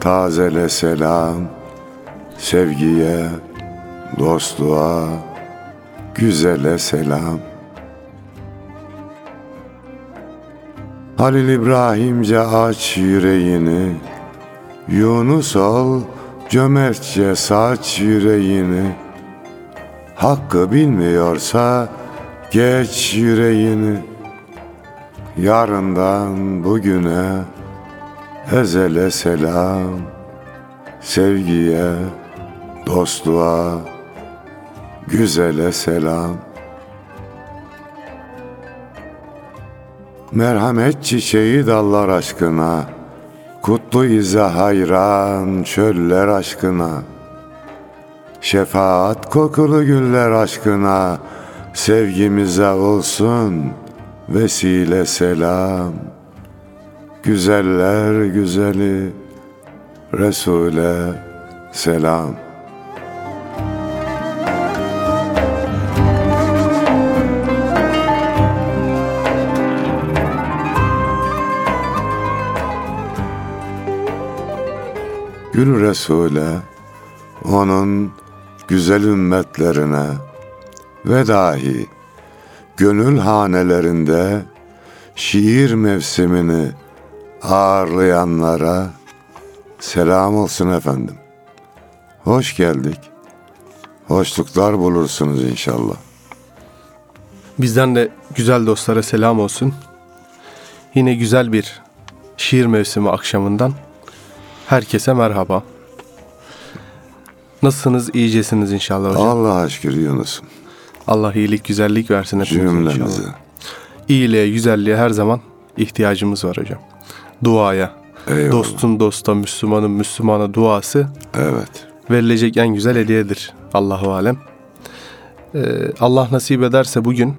tazele selam Sevgiye, dostluğa, güzele selam. Halil İbrahimce aç yüreğini Yunus ol cömertçe saç yüreğini. Hakkı bilmiyorsa geç yüreğini. Yarından bugüne ezele selam Sevgiye, dostluğa, güzele selam. Merhamet çiçeği dallar aşkına Kutlu ize hayran çöller aşkına. Şefaat kokulu güller aşkına Sevgimize olsun vesile selam Güzeller güzeli Resul'e selam. Gül Resul'e, onun güzel ümmetlerine ve dahi gönül hanelerinde şiir mevsimini ağırlayanlara selam olsun efendim. Hoş geldik. Hoşluklar bulursunuz inşallah. Bizden de güzel dostlara selam olsun. Yine güzel bir şiir mevsimi akşamından herkese merhaba. Nasılsınız? İyicesiniz inşallah hocam. Allah'a şükür Yunus'um. Allah iyilik, güzellik versin hepimize Cümlemize. inşallah. İyiliğe, güzelliğe her zaman ihtiyacımız var hocam. Duaya. Eyvallah. Dostun dosta, Müslümanın Müslümana duası Evet. verilecek en güzel hediyedir. Allahu alem. Ee, Allah nasip ederse bugün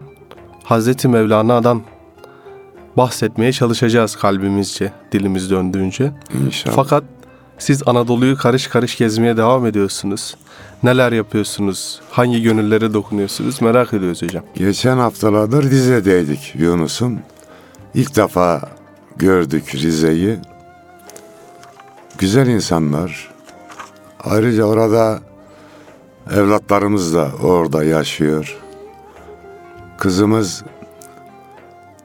Hazreti Mevlana'dan bahsetmeye çalışacağız kalbimizce, dilimiz döndüğünce. İnşallah. Fakat siz Anadolu'yu karış karış gezmeye devam ediyorsunuz. Neler yapıyorsunuz? Hangi gönüllere dokunuyorsunuz? Merak ediyoruz hocam. Geçen haftalarda Rize'deydik Yunus'um. İlk defa gördük Rize'yi. Güzel insanlar. Ayrıca orada evlatlarımız da orada yaşıyor. Kızımız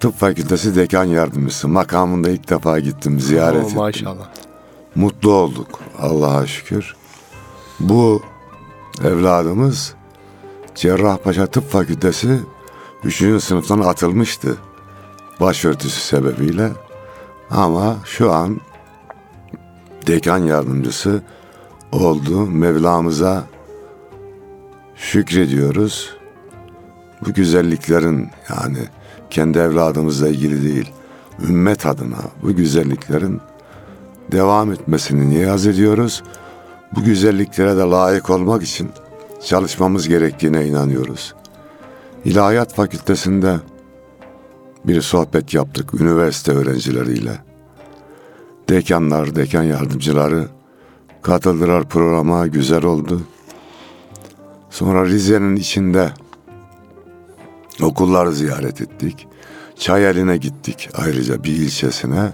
tıp fakültesi dekan yardımcısı. Makamında ilk defa gittim, ziyaret Oo, ettim. maşallah. Mutlu olduk Allah'a şükür. Bu evladımız Cerrahpaşa Tıp Fakültesi 3. sınıftan atılmıştı. Başörtüsü sebebiyle. Ama şu an dekan yardımcısı oldu. Mevlamıza şükrediyoruz. Bu güzelliklerin yani kendi evladımızla ilgili değil, ümmet adına bu güzelliklerin devam etmesini niyaz ediyoruz. Bu güzelliklere de layık olmak için çalışmamız gerektiğine inanıyoruz. İlahiyat Fakültesinde bir sohbet yaptık üniversite öğrencileriyle. Dekanlar, dekan yardımcıları katıldılar programa, güzel oldu. Sonra Rize'nin içinde okulları ziyaret ettik. Çayeli'ne gittik ayrıca bir ilçesine.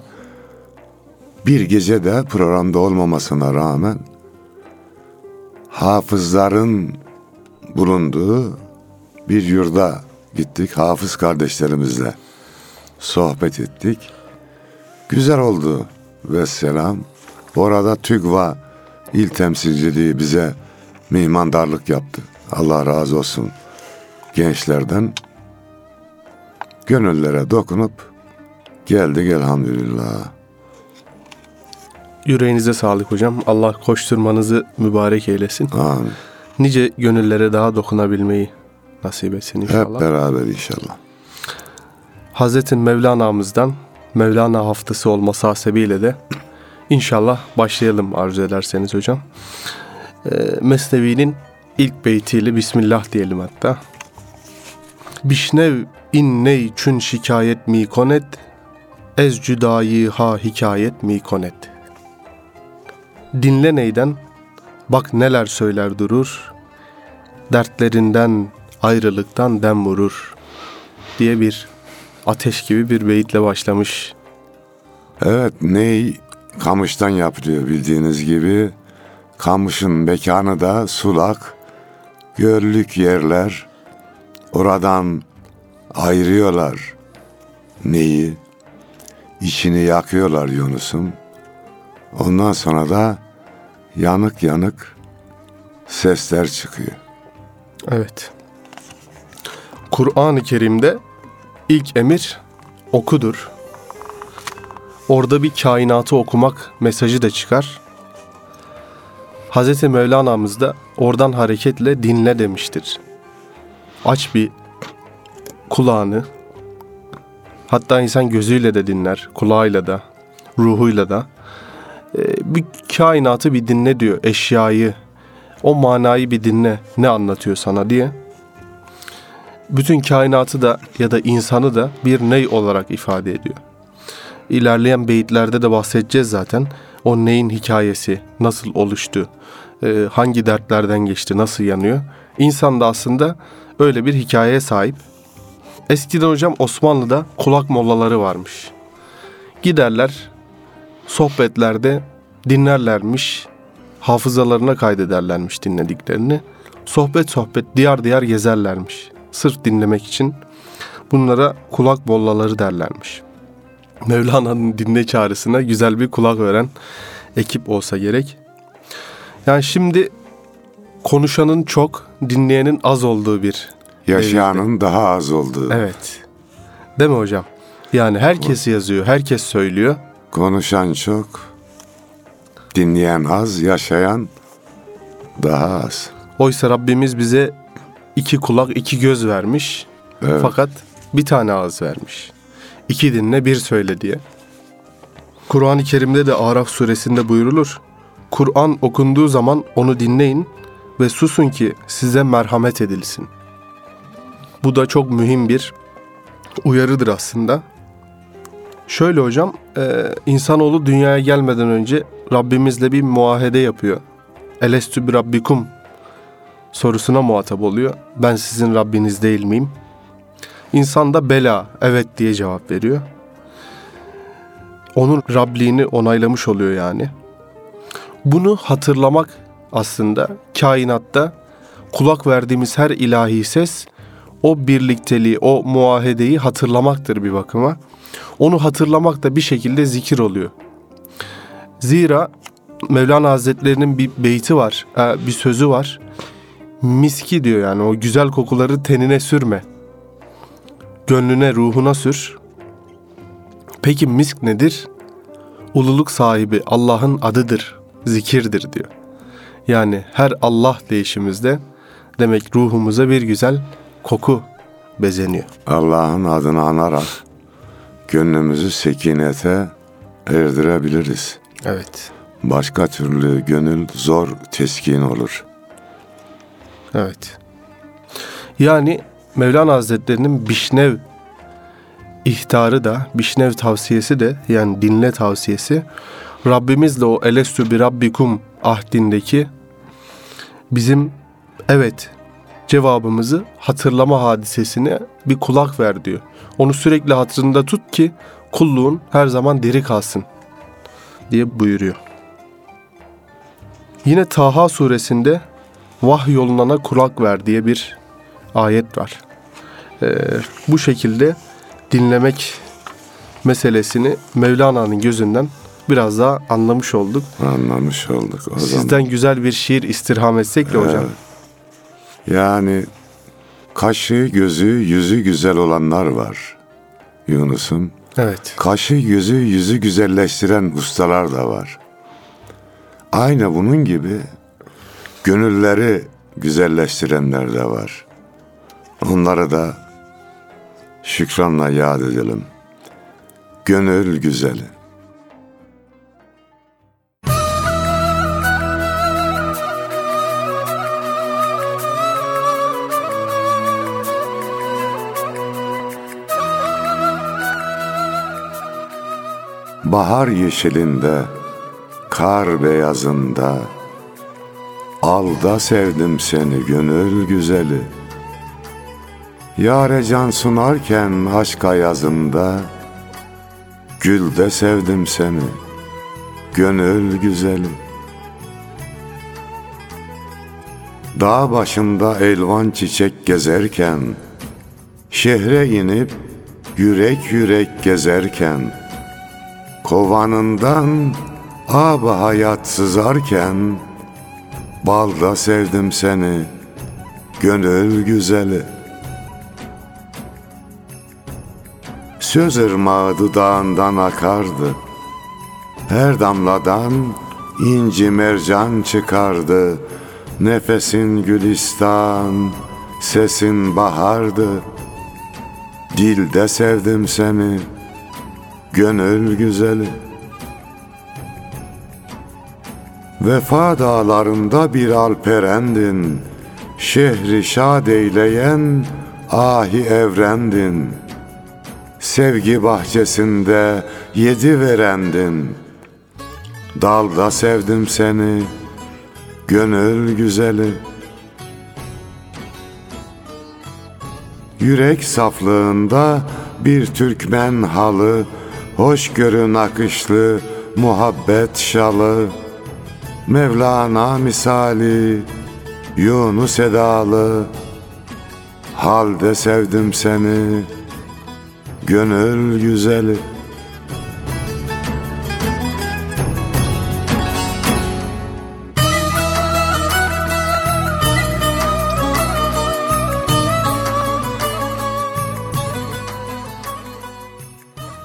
Bir gece de programda olmamasına rağmen hafızların bulunduğu bir yurda gittik. Hafız kardeşlerimizle sohbet ettik. Güzel oldu ve selam. Orada TÜGVA il temsilciliği bize mihmandarlık yaptı. Allah razı olsun gençlerden. Gönüllere dokunup geldik elhamdülillah. Yüreğinize sağlık hocam. Allah koşturmanızı mübarek eylesin. Amin. Nice gönüllere daha dokunabilmeyi nasip etsin inşallah. Hep beraber inşallah. Hazreti Mevlana'mızdan Mevlana haftası olması hasebiyle de İnşallah başlayalım arzu ederseniz hocam. Ee, Mesnevi'nin ilk beytiyle Bismillah diyelim hatta. Bişnev inney çün şikayet mi konet, ez cüdayı ha hikayet mi konet. Dinle neyden, bak neler söyler durur, dertlerinden, ayrılıktan dem vurur diye bir ateş gibi bir beyitle başlamış. Evet ney kamıştan yapılıyor bildiğiniz gibi. Kamışın mekanı da sulak, görlük yerler. Oradan ayırıyorlar neyi, içini yakıyorlar Yunus'un. Ondan sonra da yanık yanık sesler çıkıyor. Evet. Kur'an-ı Kerim'de ilk emir okudur. Orada bir kainatı okumak mesajı da çıkar. Hz. Mevlana'mız da oradan hareketle dinle demiştir. Aç bir kulağını. Hatta insan gözüyle de dinler, kulağıyla da, ruhuyla da. Ee, bir kainatı bir dinle diyor, eşyayı, o manayı bir dinle, ne anlatıyor sana diye. Bütün kainatı da ya da insanı da bir ney olarak ifade ediyor. İlerleyen beyitlerde de bahsedeceğiz zaten. O neyin hikayesi, nasıl oluştu, e, hangi dertlerden geçti, nasıl yanıyor. İnsan da aslında öyle bir hikayeye sahip. Eskiden hocam Osmanlı'da kulak mollaları varmış. Giderler, sohbetlerde dinlerlermiş, hafızalarına kaydederlermiş dinlediklerini. Sohbet sohbet diyar diyar gezerlermiş. Sırf dinlemek için bunlara kulak mollaları derlermiş. Mevlana'nın dinle çağrısına güzel bir kulak veren ekip olsa gerek. Yani şimdi konuşanın çok, dinleyenin az olduğu bir Yaşayanın daha az olduğu. Evet. Değil mi hocam? Yani herkes yazıyor, herkes söylüyor. Konuşan çok, dinleyen az, yaşayan daha az. Oysa Rabbimiz bize iki kulak, iki göz vermiş. Evet. Fakat bir tane ağız vermiş. İki dinle bir söyle diye. Kur'an-ı Kerim'de de Araf suresinde buyurulur. Kur'an okunduğu zaman onu dinleyin ve susun ki size merhamet edilsin. Bu da çok mühim bir uyarıdır aslında. Şöyle hocam, e, insanoğlu dünyaya gelmeden önce Rabbimizle bir muahede yapıyor. Elestü bi rabbikum sorusuna muhatap oluyor. Ben sizin Rabbiniz değil miyim? İnsan da bela, evet diye cevap veriyor. Onun Rabliğini onaylamış oluyor yani. Bunu hatırlamak aslında kainatta kulak verdiğimiz her ilahi ses o birlikteliği, o muahedeyi hatırlamaktır bir bakıma. Onu hatırlamak da bir şekilde zikir oluyor. Zira Mevlana Hazretlerinin bir beyti var, e, bir sözü var. Miski diyor yani o güzel kokuları tenine sürme. Gönlüne, ruhuna sür. Peki misk nedir? Ululuk sahibi Allah'ın adıdır, zikirdir diyor. Yani her Allah deyişimizde demek ruhumuza bir güzel koku bezeniyor. Allah'ın adını anarak gönlümüzü sekinete erdirebiliriz. Evet. Başka türlü gönül zor teskin olur. Evet. Yani Mevlana Hazretlerinin Bişnev ihtarı da, Bişnev tavsiyesi de yani dinle tavsiyesi Rabbimizle o elestü bi rabbikum ahdindeki bizim evet cevabımızı hatırlama hadisesine bir kulak ver diyor. Onu sürekli hatırında tut ki kulluğun her zaman diri kalsın diye buyuruyor. Yine Taha suresinde vah yolunana kulak ver diye bir ayet var. Ee, bu şekilde dinlemek meselesini Mevlana'nın gözünden biraz daha anlamış olduk. Anlamış olduk o zaman. Sizden güzel bir şiir istirham etsek de hocam. Yani kaşı, gözü, yüzü güzel olanlar var Yunus'um. Evet. Kaşı, yüzü, yüzü güzelleştiren ustalar da var. Aynı bunun gibi gönülleri güzelleştirenler de var. Onları da şükranla yad edelim. Gönül güzeli. Bahar yeşilinde, kar beyazında, Alda sevdim seni gönül güzeli. Yare can sunarken aşk ayazında, Gülde sevdim seni, gönül güzeli. Dağ başında elvan çiçek gezerken, Şehre inip yürek yürek gezerken, Kovanından ab hayat sızarken, Balda sevdim seni, gönül güzeli. Söz ırmağı dudağından akardı, Her damladan inci mercan çıkardı, Nefesin gülistan, sesin bahardı. Dilde sevdim seni, gönül güzeli. Vefa dağlarında bir alperendin, Şehri şad eyleyen ahi evrendin. Sevgi bahçesinde yedi verendin. Dalda sevdim seni, gönül güzeli. Yürek saflığında bir Türkmen halı, Hoşgörü nakışlı muhabbet şalı, Mevlana misali, Yunus edalı, Halde sevdim seni, gönül güzeli.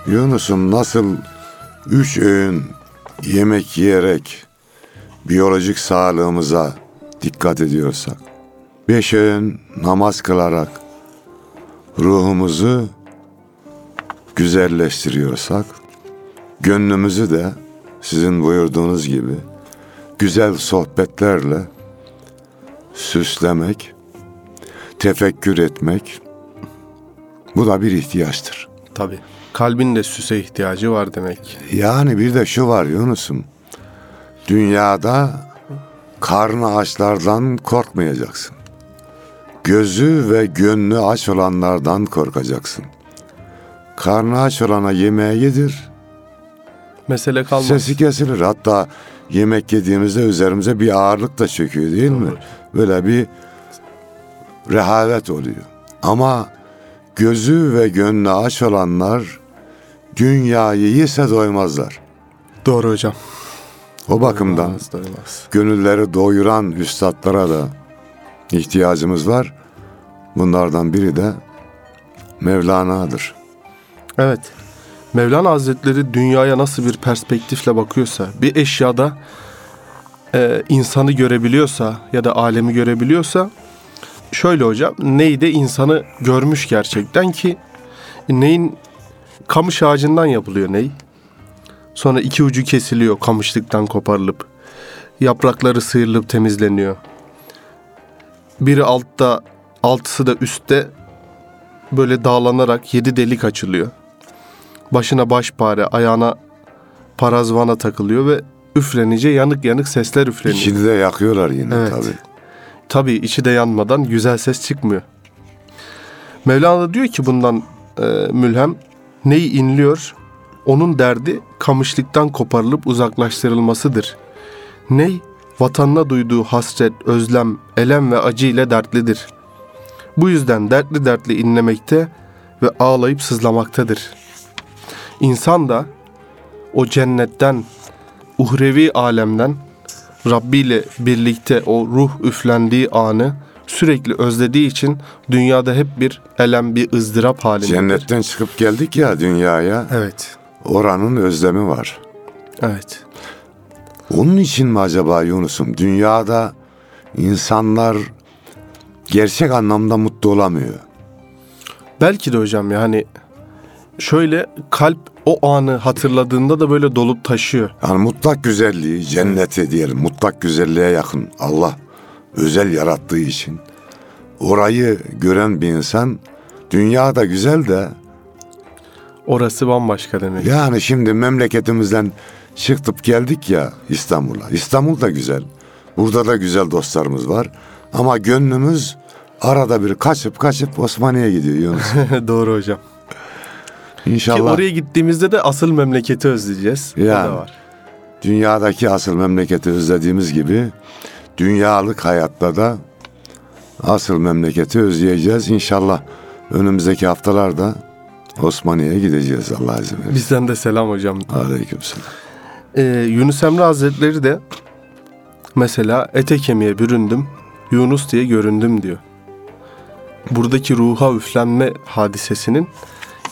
Yunus'um nasıl üç öğün yemek yiyerek biyolojik sağlığımıza dikkat ediyorsak, beş öğün namaz kılarak ruhumuzu güzelleştiriyorsak, gönlümüzü de sizin buyurduğunuz gibi güzel sohbetlerle süslemek, tefekkür etmek bu da bir ihtiyaçtır. Tabii. Kalbin de süse ihtiyacı var demek. Yani bir de şu var Yunus'um. Dünyada karnı açlardan korkmayacaksın. Gözü ve gönlü aç olanlardan korkacaksın. Karnı aç olana yemeği yedir. Mesele kalmaz. Sesi kesilir. Hatta yemek yediğimizde üzerimize bir ağırlık da çöküyor değil mi? Böyle bir rehavet oluyor. Ama gözü ve gönlü aç olanlar dünyayı yese doymazlar. Doğru hocam. O bakımdan Doymaz, doymaz. gönülleri doyuran üstadlara da ihtiyacımız var. Bunlardan biri de Mevlana'dır. Evet. Mevlana Hazretleri dünyaya nasıl bir perspektifle bakıyorsa, bir eşyada e, insanı görebiliyorsa ya da alemi görebiliyorsa, şöyle hocam, neyde insanı görmüş gerçekten ki neyin kamış ağacından yapılıyor ney? Sonra iki ucu kesiliyor kamışlıktan koparılıp. Yaprakları sıyrılıp temizleniyor. Biri altta, altısı da üstte böyle dağlanarak yedi delik açılıyor. Başına başpare, ayağına parazvana takılıyor ve üflenince yanık yanık sesler üfleniyor. İçini de yakıyorlar yine Evet. tabii. Tabii içi de yanmadan güzel ses çıkmıyor. Mevlana diyor ki bundan e, mülhem neyi inliyor? Onun derdi kamışlıktan koparılıp uzaklaştırılmasıdır. Ney vatanına duyduğu hasret, özlem, elem ve acı ile dertlidir. Bu yüzden dertli dertli inlemekte ve ağlayıp sızlamaktadır. İnsan da o cennetten, uhrevi alemden Rabbi ile birlikte o ruh üflendiği anı sürekli özlediği için dünyada hep bir elem, bir ızdırap halindedir. Cennetten çıkıp geldik ya dünyaya. Evet. Oranın özlemi var. Evet. Onun için mi acaba Yunus'um dünyada insanlar gerçek anlamda mutlu olamıyor? Belki de hocam yani şöyle kalp o anı hatırladığında da böyle dolup taşıyor. Yani mutlak güzelliği, cenneti diyelim, mutlak güzelliğe yakın Allah özel yarattığı için orayı gören bir insan dünyada güzel de Orası bambaşka demek. Yani şimdi memleketimizden çıktıp geldik ya İstanbul'a. İstanbul da güzel. Burada da güzel dostlarımız var. Ama gönlümüz arada bir kaçıp kaçıp Osmaniye gidiyor Yunus. Doğru hocam. Ki İnşallah oraya gittiğimizde de asıl memleketi özleyeceğiz. O Yani. da var. dünyadaki asıl memleketi özlediğimiz gibi dünyalık hayatta da asıl memleketi özleyeceğiz. İnşallah önümüzdeki haftalarda Osmaniye'ye gideceğiz Allah izin verirse. Bizden de selam hocam. Aleykümselam. Ee, Yunus Emre Hazretleri de mesela ete kemiğe büründüm, Yunus diye göründüm diyor. Buradaki ruha üflenme hadisesinin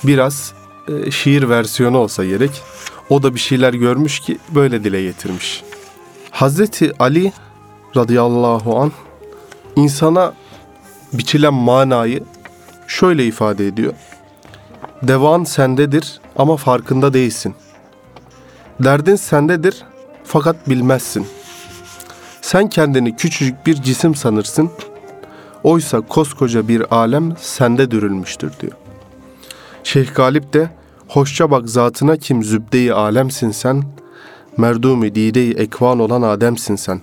biraz e, şiir versiyonu olsa gerek. O da bir şeyler görmüş ki böyle dile getirmiş. Hazreti Ali radıyallahu an insana biçilen manayı şöyle ifade ediyor. Devan sendedir ama farkında değilsin. Derdin sendedir fakat bilmezsin. Sen kendini küçücük bir cisim sanırsın. Oysa koskoca bir alem sende dürülmüştür diyor. Şeyh Galip de hoşça bak zatına kim zübde-i alemsin sen. Merdumi dide-i ekvan olan Adem'sin sen.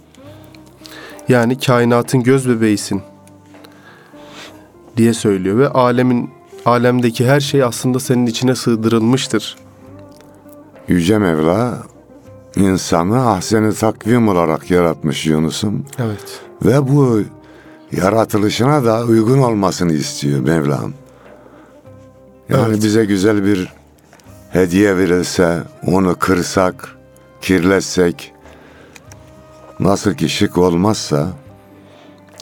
Yani kainatın göz bebeğisin diye söylüyor ve alemin alemdeki her şey aslında senin içine sığdırılmıştır Yüce Mevla insanı ahseni takvim olarak yaratmış Yunus'um. Evet. Ve bu yaratılışına da uygun olmasını istiyor Mevlam. Yani Evet. bize güzel bir hediye verilse, onu kırsak, kirletsek, nasıl ki şık olmazsa,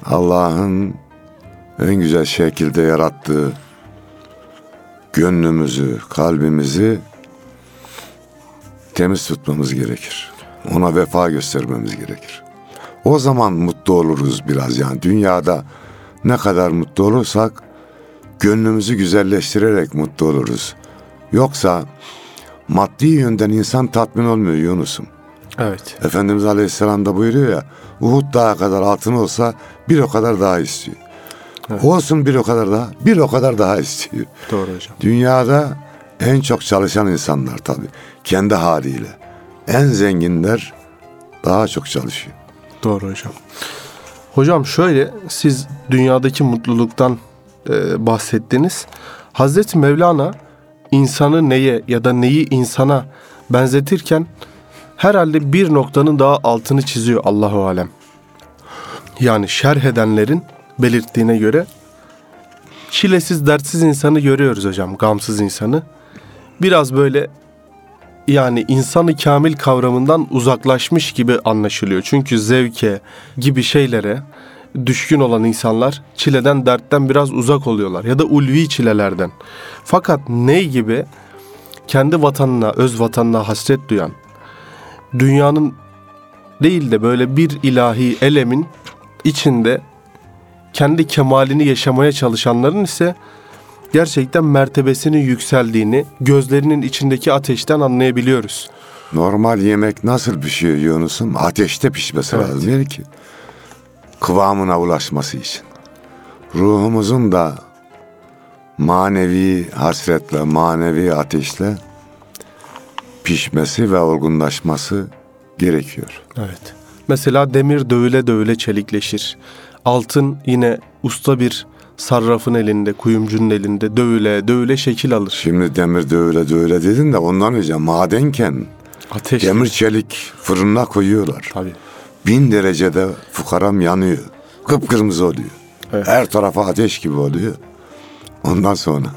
Allah'ın en güzel şekilde yarattığı gönlümüzü, kalbimizi temiz tutmamız gerekir. Ona vefa göstermemiz gerekir. O zaman mutlu oluruz biraz yani dünyada ne kadar mutlu olursak gönlümüzü güzelleştirerek mutlu oluruz. Yoksa maddi yönden insan tatmin olmuyor Yunus'um. Evet. Efendimiz Aleyhisselam da buyuruyor ya Uhud dağı kadar altın olsa bir o kadar daha istiyor. Olsun bir o kadar daha, bir o kadar daha istiyor. Doğru hocam. Dünyada en çok çalışan insanlar tabii. Kendi haliyle. En zenginler daha çok çalışıyor. Doğru hocam. Hocam şöyle siz dünyadaki mutluluktan e, bahsettiniz. Hazreti Mevlana insanı neye ya da neyi insana benzetirken herhalde bir noktanın daha altını çiziyor Allahu alem. Yani şerh edenlerin belirttiğine göre çilesiz dertsiz insanı görüyoruz hocam, gamsız insanı. Biraz böyle yani insanı kamil kavramından uzaklaşmış gibi anlaşılıyor. Çünkü zevke gibi şeylere düşkün olan insanlar çileden dertten biraz uzak oluyorlar ya da ulvi çilelerden. Fakat ney gibi kendi vatanına, öz vatanına hasret duyan, dünyanın değil de böyle bir ilahi elemin içinde kendi kemalini yaşamaya çalışanların ise gerçekten mertebesinin yükseldiğini gözlerinin içindeki ateşten anlayabiliyoruz. Normal yemek nasıl pişiyor Yunus'um? Ateşte pişmesi Evet. lazım değil ki. Kıvamına ulaşması için. Ruhumuzun da manevi hasretle, manevi ateşle pişmesi ve olgunlaşması gerekiyor. Evet. Mesela demir dövüle dövüle çelikleşir. Altın yine usta bir sarrafın elinde, kuyumcunun elinde dövüle dövüle şekil alır. Şimdi demir dövüle dövüle dedin de ondan önce madenken Ateş. demir çelik fırına koyuyorlar. Tabii. Bin derecede fukaram yanıyor. Kıpkırmızı oluyor. Evet. Her tarafa ateş gibi oluyor. Ondan sonra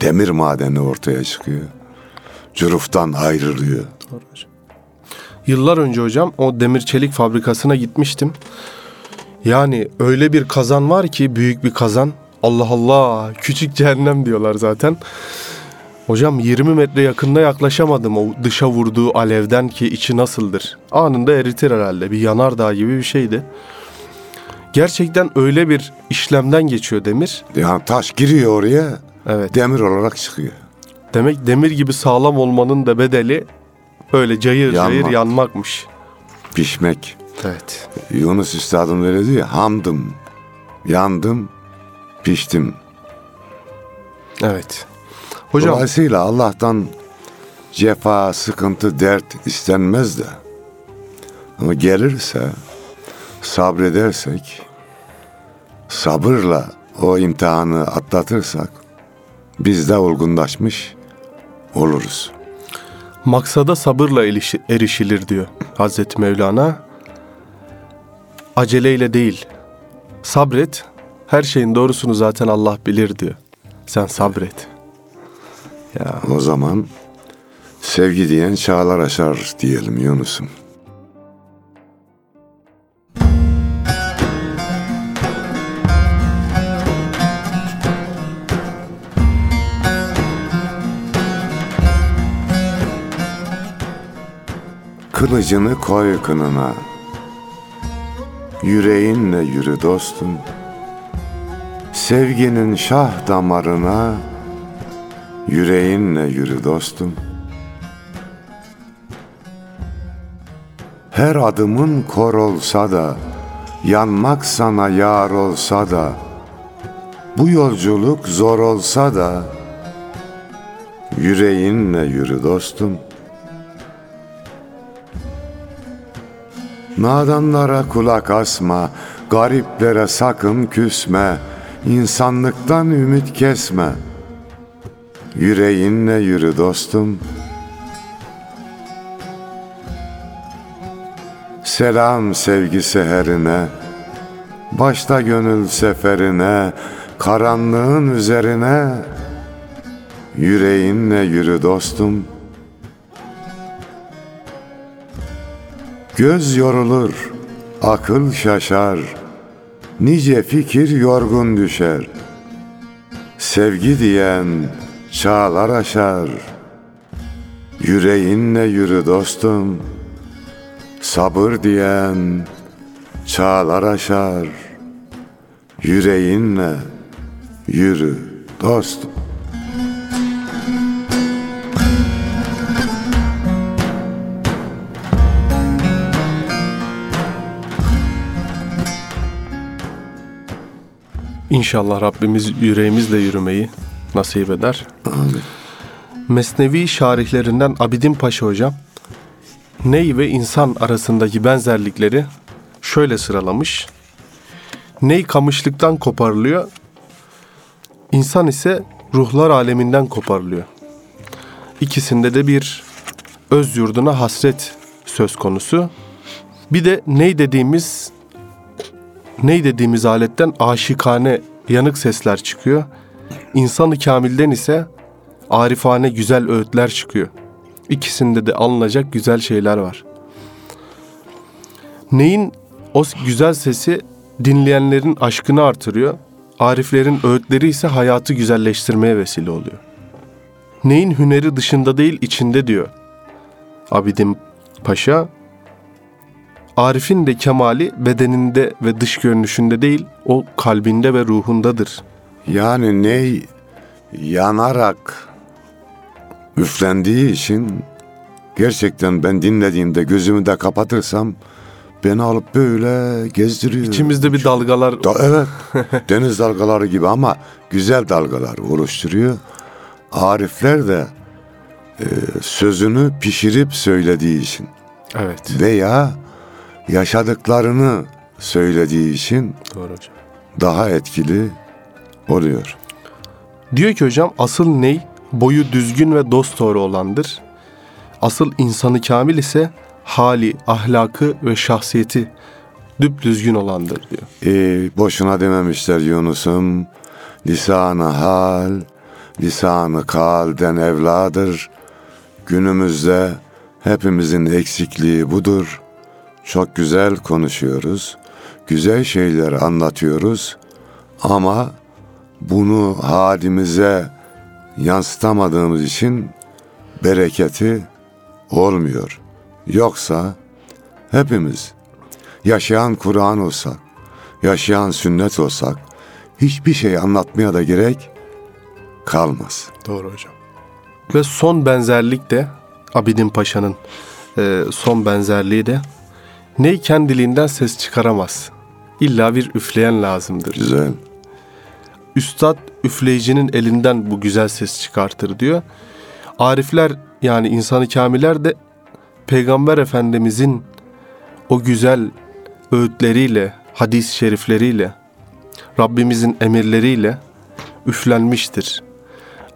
demir madeni ortaya çıkıyor. Cüruftan ayrılıyor. Doğru hocam. Yıllar önce hocam o demir çelik fabrikasına gitmiştim. Yani öyle bir kazan var ki büyük bir kazan. Allah Allah küçük cehennem diyorlar zaten. Hocam 20 metre yakınına yaklaşamadım o dışa vurduğu alevden ki içi nasıldır. Anında eritir herhalde bir yanardağ gibi bir şeydi. Gerçekten öyle bir işlemden geçiyor demir. Yani taş giriyor oraya Evet. demir olarak çıkıyor. Demek demir gibi sağlam olmanın da bedeli öyle cayır cayır Yanmak. yanmakmış. Pişmek. Evet. Yunus Üstad'ın öyle diyor ya hamdım, yandım, piştim. Evet. Hocam Dolayısıyla Allah'tan cefa, sıkıntı, dert istenmez de. Ama gelirse sabredersek, sabırla o imtihanı atlatırsak biz de olgunlaşmış oluruz. maksada sabırla erişi- erişilir diyor Hazreti Mevlana. Aceleyle değil. Sabret. Her şeyin doğrusunu zaten Allah bilir diyor. Sen sabret. Ya O zaman sevgi diyen çağlar aşar diyelim Yunus'um. Kılıcını koy kınına, yüreğinle yürü dostum. Sevginin şah damarına, Yüreğinle yürü dostum. Her adımın kor olsa da, yanmak sana yar olsa da, bu yolculuk zor olsa da, yüreğinle yürü dostum. Nadanlara kulak asma, gariplere sakın küsme, insanlıktan ümit kesme.'' Yüreğinle yürü dostum. Selam sevgi seherine, başta gönül seferine, karanlığın üzerine. Yüreğinle yürü dostum. Göz yorulur, akıl şaşar, nice fikir yorgun düşer. Sevgi diyen çağlar aşar. Yüreğinle yürü dostum. Sabır diyen çağlar aşar. Yüreğinle yürü dostum. İnşallah Rabbimiz yüreğimizle yürümeyi nasip eder. Amin. Mesnevi şarihlerinden Abidin Paşa hocam ney ve insan arasındaki benzerlikleri şöyle sıralamış. Ney kamışlıktan koparılıyor, insan ise ruhlar aleminden koparılıyor. İkisinde de bir öz yurduna hasret söz konusu. Bir de ney dediğimiz ney dediğimiz aletten aşikane yanık sesler çıkıyor. İnsanı kamilden ise arifane güzel öğütler çıkıyor. İkisinde de alınacak güzel şeyler var. Neyin o güzel sesi dinleyenlerin aşkını artırıyor. Ariflerin öğütleri ise hayatı güzelleştirmeye vesile oluyor. Neyin hüneri dışında değil içinde diyor. Abidin Paşa Arif'in de kemali bedeninde ve dış görünüşünde değil, o kalbinde ve ruhundadır. Yani ney yanarak üflendiği için gerçekten ben dinlediğimde gözümü de kapatırsam beni alıp böyle gezdiriyor. İçimizde bir dalgalar Da, evet. Deniz dalgaları gibi ama güzel dalgalar oluşturuyor. Arifler de e, sözünü pişirip söylediği için Evet. veya yaşadıklarını söylediği için Doğru hocam. daha etkili oluyor. Diyor ki hocam asıl ney boyu düzgün ve dost doğru olandır. Asıl insanı kamil ise hali, ahlakı ve şahsiyeti düzgün olandır diyor. E, boşuna dememişler Yunus'um. Lisanı hal, lisanı kalden evladır. Günümüzde hepimizin eksikliği budur. Çok güzel konuşuyoruz. Güzel şeyler anlatıyoruz. Ama bunu halimize yansıtamadığımız için bereketi olmuyor. Yoksa hepimiz yaşayan Kur'an olsak, yaşayan sünnet olsak hiçbir şey anlatmaya da gerek kalmaz. Doğru hocam. Ve son benzerlik de Abidin Paşa'nın e, son benzerliği de ney kendiliğinden ses çıkaramaz. İlla bir üfleyen lazımdır. Güzel. Üstad üfleyicinin elinden bu güzel ses çıkartır diyor. Arifler yani insanı kamiler de Peygamber Efendimizin o güzel öğütleriyle, hadis-i şerifleriyle, Rabbimizin emirleriyle üflenmiştir.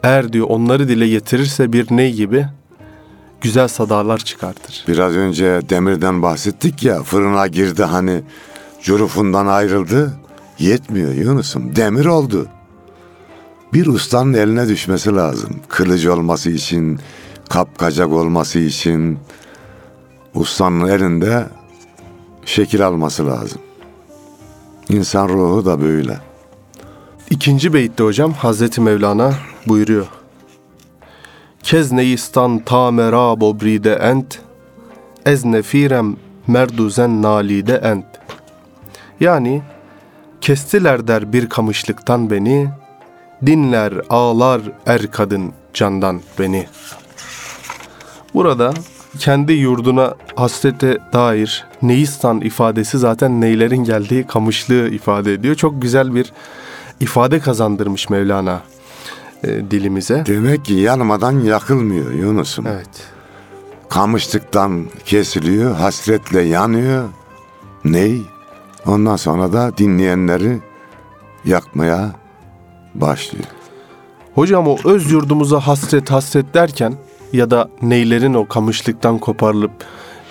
Eğer diyor onları dile getirirse bir ney gibi güzel sadalar çıkartır. Biraz önce demirden bahsettik ya fırına girdi hani curufundan ayrıldı. Yetmiyor Yunus'um demir oldu. Bir ustanın eline düşmesi lazım. Kılıcı olması için, kapkacak olması için ustanın elinde şekil alması lazım. İnsan ruhu da böyle. İkinci beytte hocam Hazreti Mevlana buyuruyor. Kezneyistan ta merab obride ent, ez nefirem merduzen nalide ent. Yani kestiler der bir kamışlıktan beni, dinler ağlar er kadın candan beni. Burada kendi yurduna hasrete dair Neistan ifadesi zaten neylerin geldiği kamışlığı ifade ediyor. Çok güzel bir ifade kazandırmış Mevlana e, dilimize. Demek ki yanmadan yakılmıyor Yunus'um. Evet. Kamışlıktan kesiliyor, hasretle yanıyor. Ney? Ondan sonra da dinleyenleri yakmaya başlıyor. Hocam o öz yurdumuza hasret hasret derken ya da neylerin o kamışlıktan koparılıp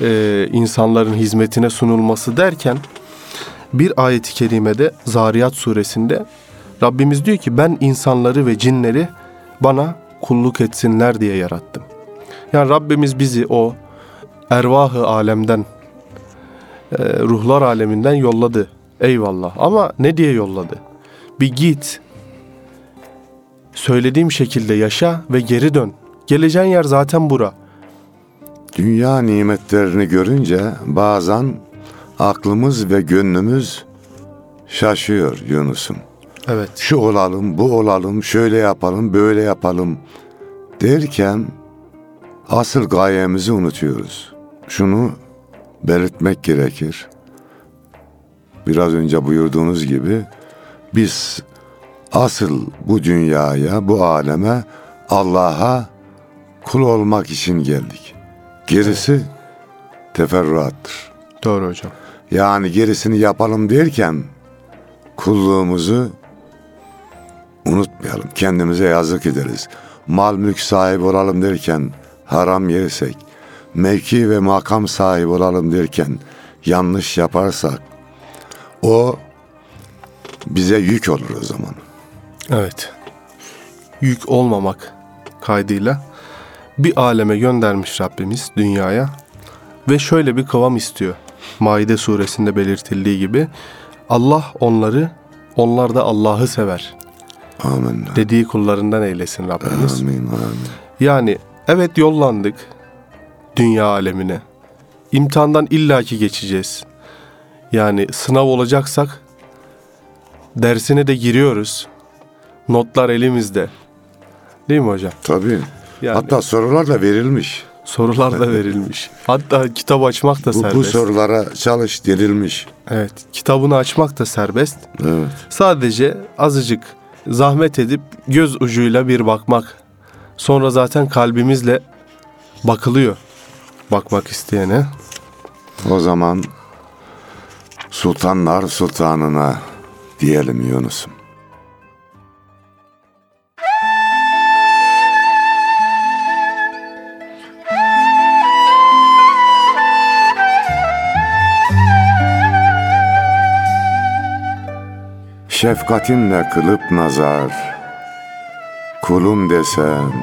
e, insanların hizmetine sunulması derken bir ayet-i kerimede Zariyat suresinde Rabbimiz diyor ki ben insanları ve cinleri bana kulluk etsinler diye yarattım. Yani Rabbimiz bizi o ervahı alemden e, ruhlar aleminden yolladı. Eyvallah. Ama ne diye yolladı? Bir git. Söylediğim şekilde yaşa ve geri dön. Geleceğin yer zaten bura. Dünya nimetlerini görünce bazen aklımız ve gönlümüz şaşıyor Yunus'um. Evet. Şu olalım, bu olalım, şöyle yapalım, böyle yapalım derken asıl gayemizi unutuyoruz. Şunu belirtmek gerekir. Biraz önce buyurduğunuz gibi biz asıl bu dünyaya, bu aleme Allah'a kul olmak için geldik. Gerisi teferruattır. Doğru hocam. Yani gerisini yapalım derken kulluğumuzu unutmayalım. Kendimize yazık ederiz. Mal mülk sahibi olalım derken haram yersek, mevki ve makam sahibi olalım derken yanlış yaparsak o bize yük olur o zaman. Evet. Yük olmamak kaydıyla bir aleme göndermiş Rabbimiz dünyaya ve şöyle bir kıvam istiyor. Maide suresinde belirtildiği gibi Allah onları, onlar da Allah'ı sever. Amin. Dediği kullarından eylesin Rabbimiz. Amin. Amin. Yani evet yollandık dünya alemine. İmtihandan illaki geçeceğiz. Yani sınav olacaksak dersine de giriyoruz. Notlar elimizde. Değil mi hocam? Tabii. Yani Hatta sorular da verilmiş. sorular da verilmiş. Hatta kitap açmak da Bu, bu serbest. sorulara çalış denilmiş. Evet, kitabını açmak da serbest. Evet. Sadece azıcık zahmet edip göz ucuyla bir bakmak. Sonra zaten kalbimizle bakılıyor. Bakmak isteyene. O zaman sultanlar sultanına diyelim Yunus'um. Şefkatinle kılıp nazar, kulum desem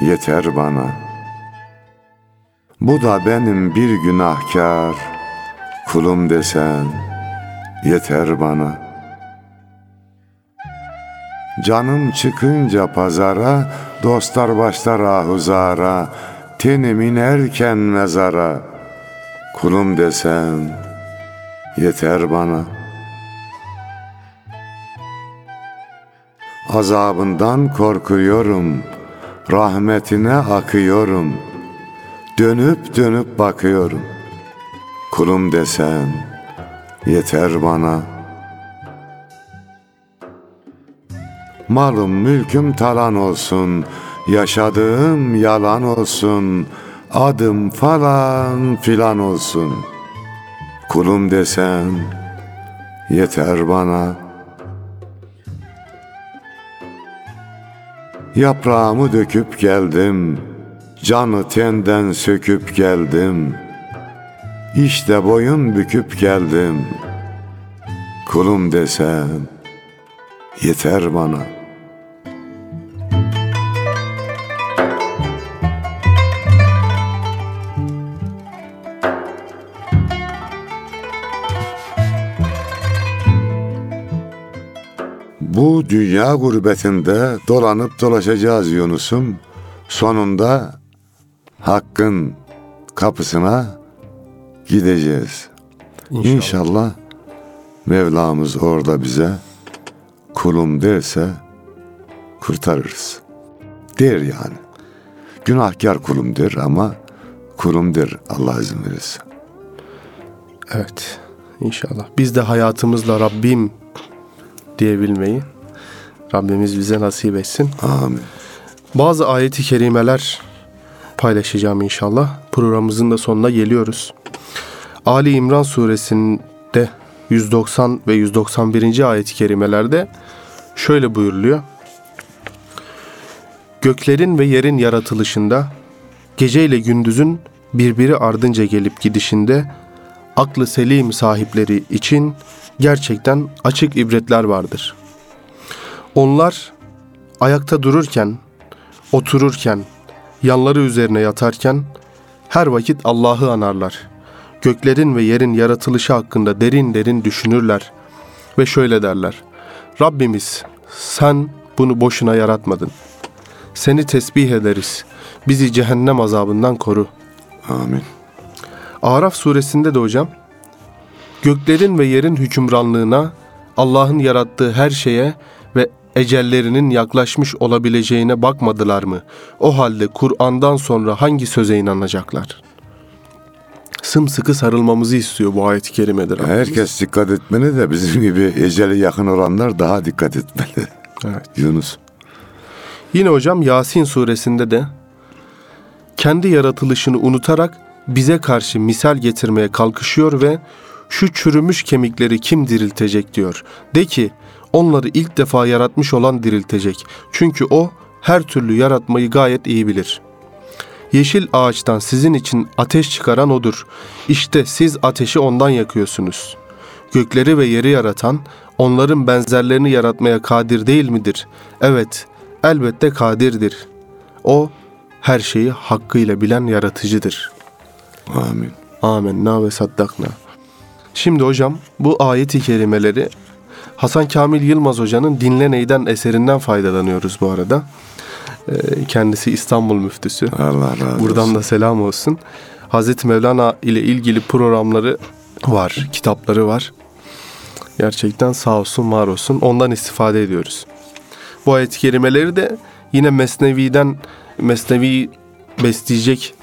yeter bana. Bu da benim bir günahkar, kulum desen yeter bana. Canım çıkınca pazara, dostlar başlar ahuzara, tenim inerken mezara, kulum desen yeter bana. Azabından korkuyorum, rahmetine akıyorum. Dönüp dönüp bakıyorum. Kulum desen yeter bana. Malım mülküm talan olsun, yaşadığım yalan olsun, adım falan filan olsun. Kulum desen yeter bana. Yaprağımı döküp geldim, canı tenden söküp geldim. İşte boyun büküp geldim. Kulum desen yeter bana. Bu dünya gurbetinde dolanıp dolaşacağız Yunus'um. Sonunda Hakk'ın kapısına gideceğiz. İnşallah, Mevlamız orada bize kulum derse kurtarırız. Der yani. Günahkar kulum der ama kulum der Allah izin verirse. Evet. İnşallah. Biz de hayatımızla Rabbim diyebilmeyi Rabbimiz bize nasip etsin. Amin. Bazı ayeti kerimeler paylaşacağım inşallah. Programımızın da sonuna geliyoruz. Ali İmran suresinde 190 ve 191. ayet-i kerimelerde şöyle buyuruluyor. Göklerin ve yerin yaratılışında, gece ile gündüzün birbiri ardınca gelip gidişinde, aklı selim sahipleri için gerçekten açık ibretler vardır. Onlar ayakta dururken, otururken, yanları üzerine yatarken her vakit Allah'ı anarlar. Göklerin ve yerin yaratılışı hakkında derin derin düşünürler ve şöyle derler. Rabbimiz sen bunu boşuna yaratmadın. Seni tesbih ederiz. Bizi cehennem azabından koru. Amin. Araf suresinde de hocam göklerin ve yerin hükümranlığına, Allah'ın yarattığı her şeye ve ecellerinin yaklaşmış olabileceğine bakmadılar mı? O halde Kur'an'dan sonra hangi söze inanacaklar? Sımsıkı sarılmamızı istiyor bu ayet-i kerimede Rabbimiz. Herkes dikkat etmeli de bizim gibi eceli yakın olanlar daha dikkat etmeli. Evet. Yunus. Yine hocam Yasin suresinde de kendi yaratılışını unutarak bize karşı misal getirmeye kalkışıyor ve şu çürümüş kemikleri kim diriltecek diyor. De ki onları ilk defa yaratmış olan diriltecek. Çünkü o her türlü yaratmayı gayet iyi bilir. Yeşil ağaçtan sizin için ateş çıkaran odur. İşte siz ateşi ondan yakıyorsunuz. Gökleri ve yeri yaratan, onların benzerlerini yaratmaya kadir değil midir? Evet, elbette kadirdir. O her şeyi hakkıyla bilen yaratıcıdır. Amin. Amenna ve saddakna. Şimdi hocam bu ayeti kerimeleri Hasan Kamil Yılmaz hocanın Dinle Neyden eserinden faydalanıyoruz bu arada. Ee, Kendisi İstanbul müftüsü. Allah razı olsun. Buradan da selam olsun. Hazreti Mevlana ile ilgili programları var, kitapları var. Gerçekten sağ olsun, var olsun. Ondan istifade ediyoruz. Bu ayet-i kerimeleri de yine Mesnevi'den Mesnevi besleyecek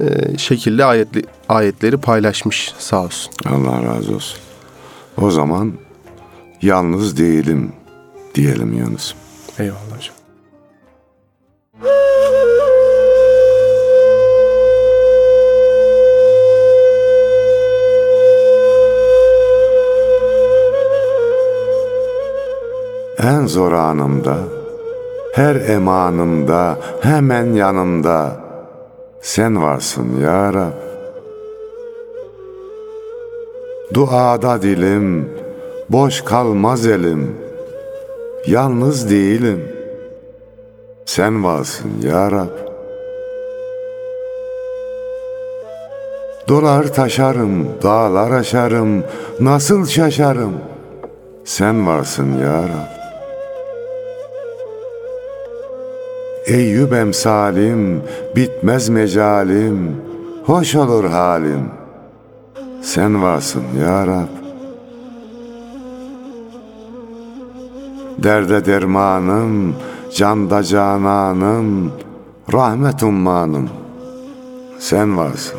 e, şekilde ayetli, ayetleri paylaşmış sağ olsun. Allah razı olsun. O zaman yalnız değilim diyelim Yunus. Eyvallah hocam. En zor anımda, her emanımda, hemen yanımda sen varsın ya Rab. Duada dilim, boş kalmaz elim, yalnız değilim. Sen varsın ya Rab. Dolar taşarım, dağlar aşarım, nasıl şaşarım. Sen varsın ya Rab. Eyüp emsalim, bitmez mecalim, hoş olur halim. Sen varsın ya Rab. Derde dermanım, canda cananım, rahmet ummanım. Sen varsın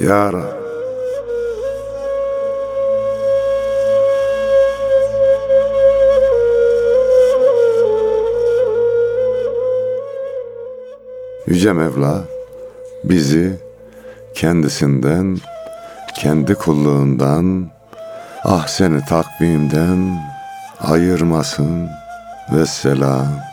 ya Rab. Yüce Mevla bizi kendisinden, kendi kulluğundan, ah seni takvimden ayırmasın. Vesselam.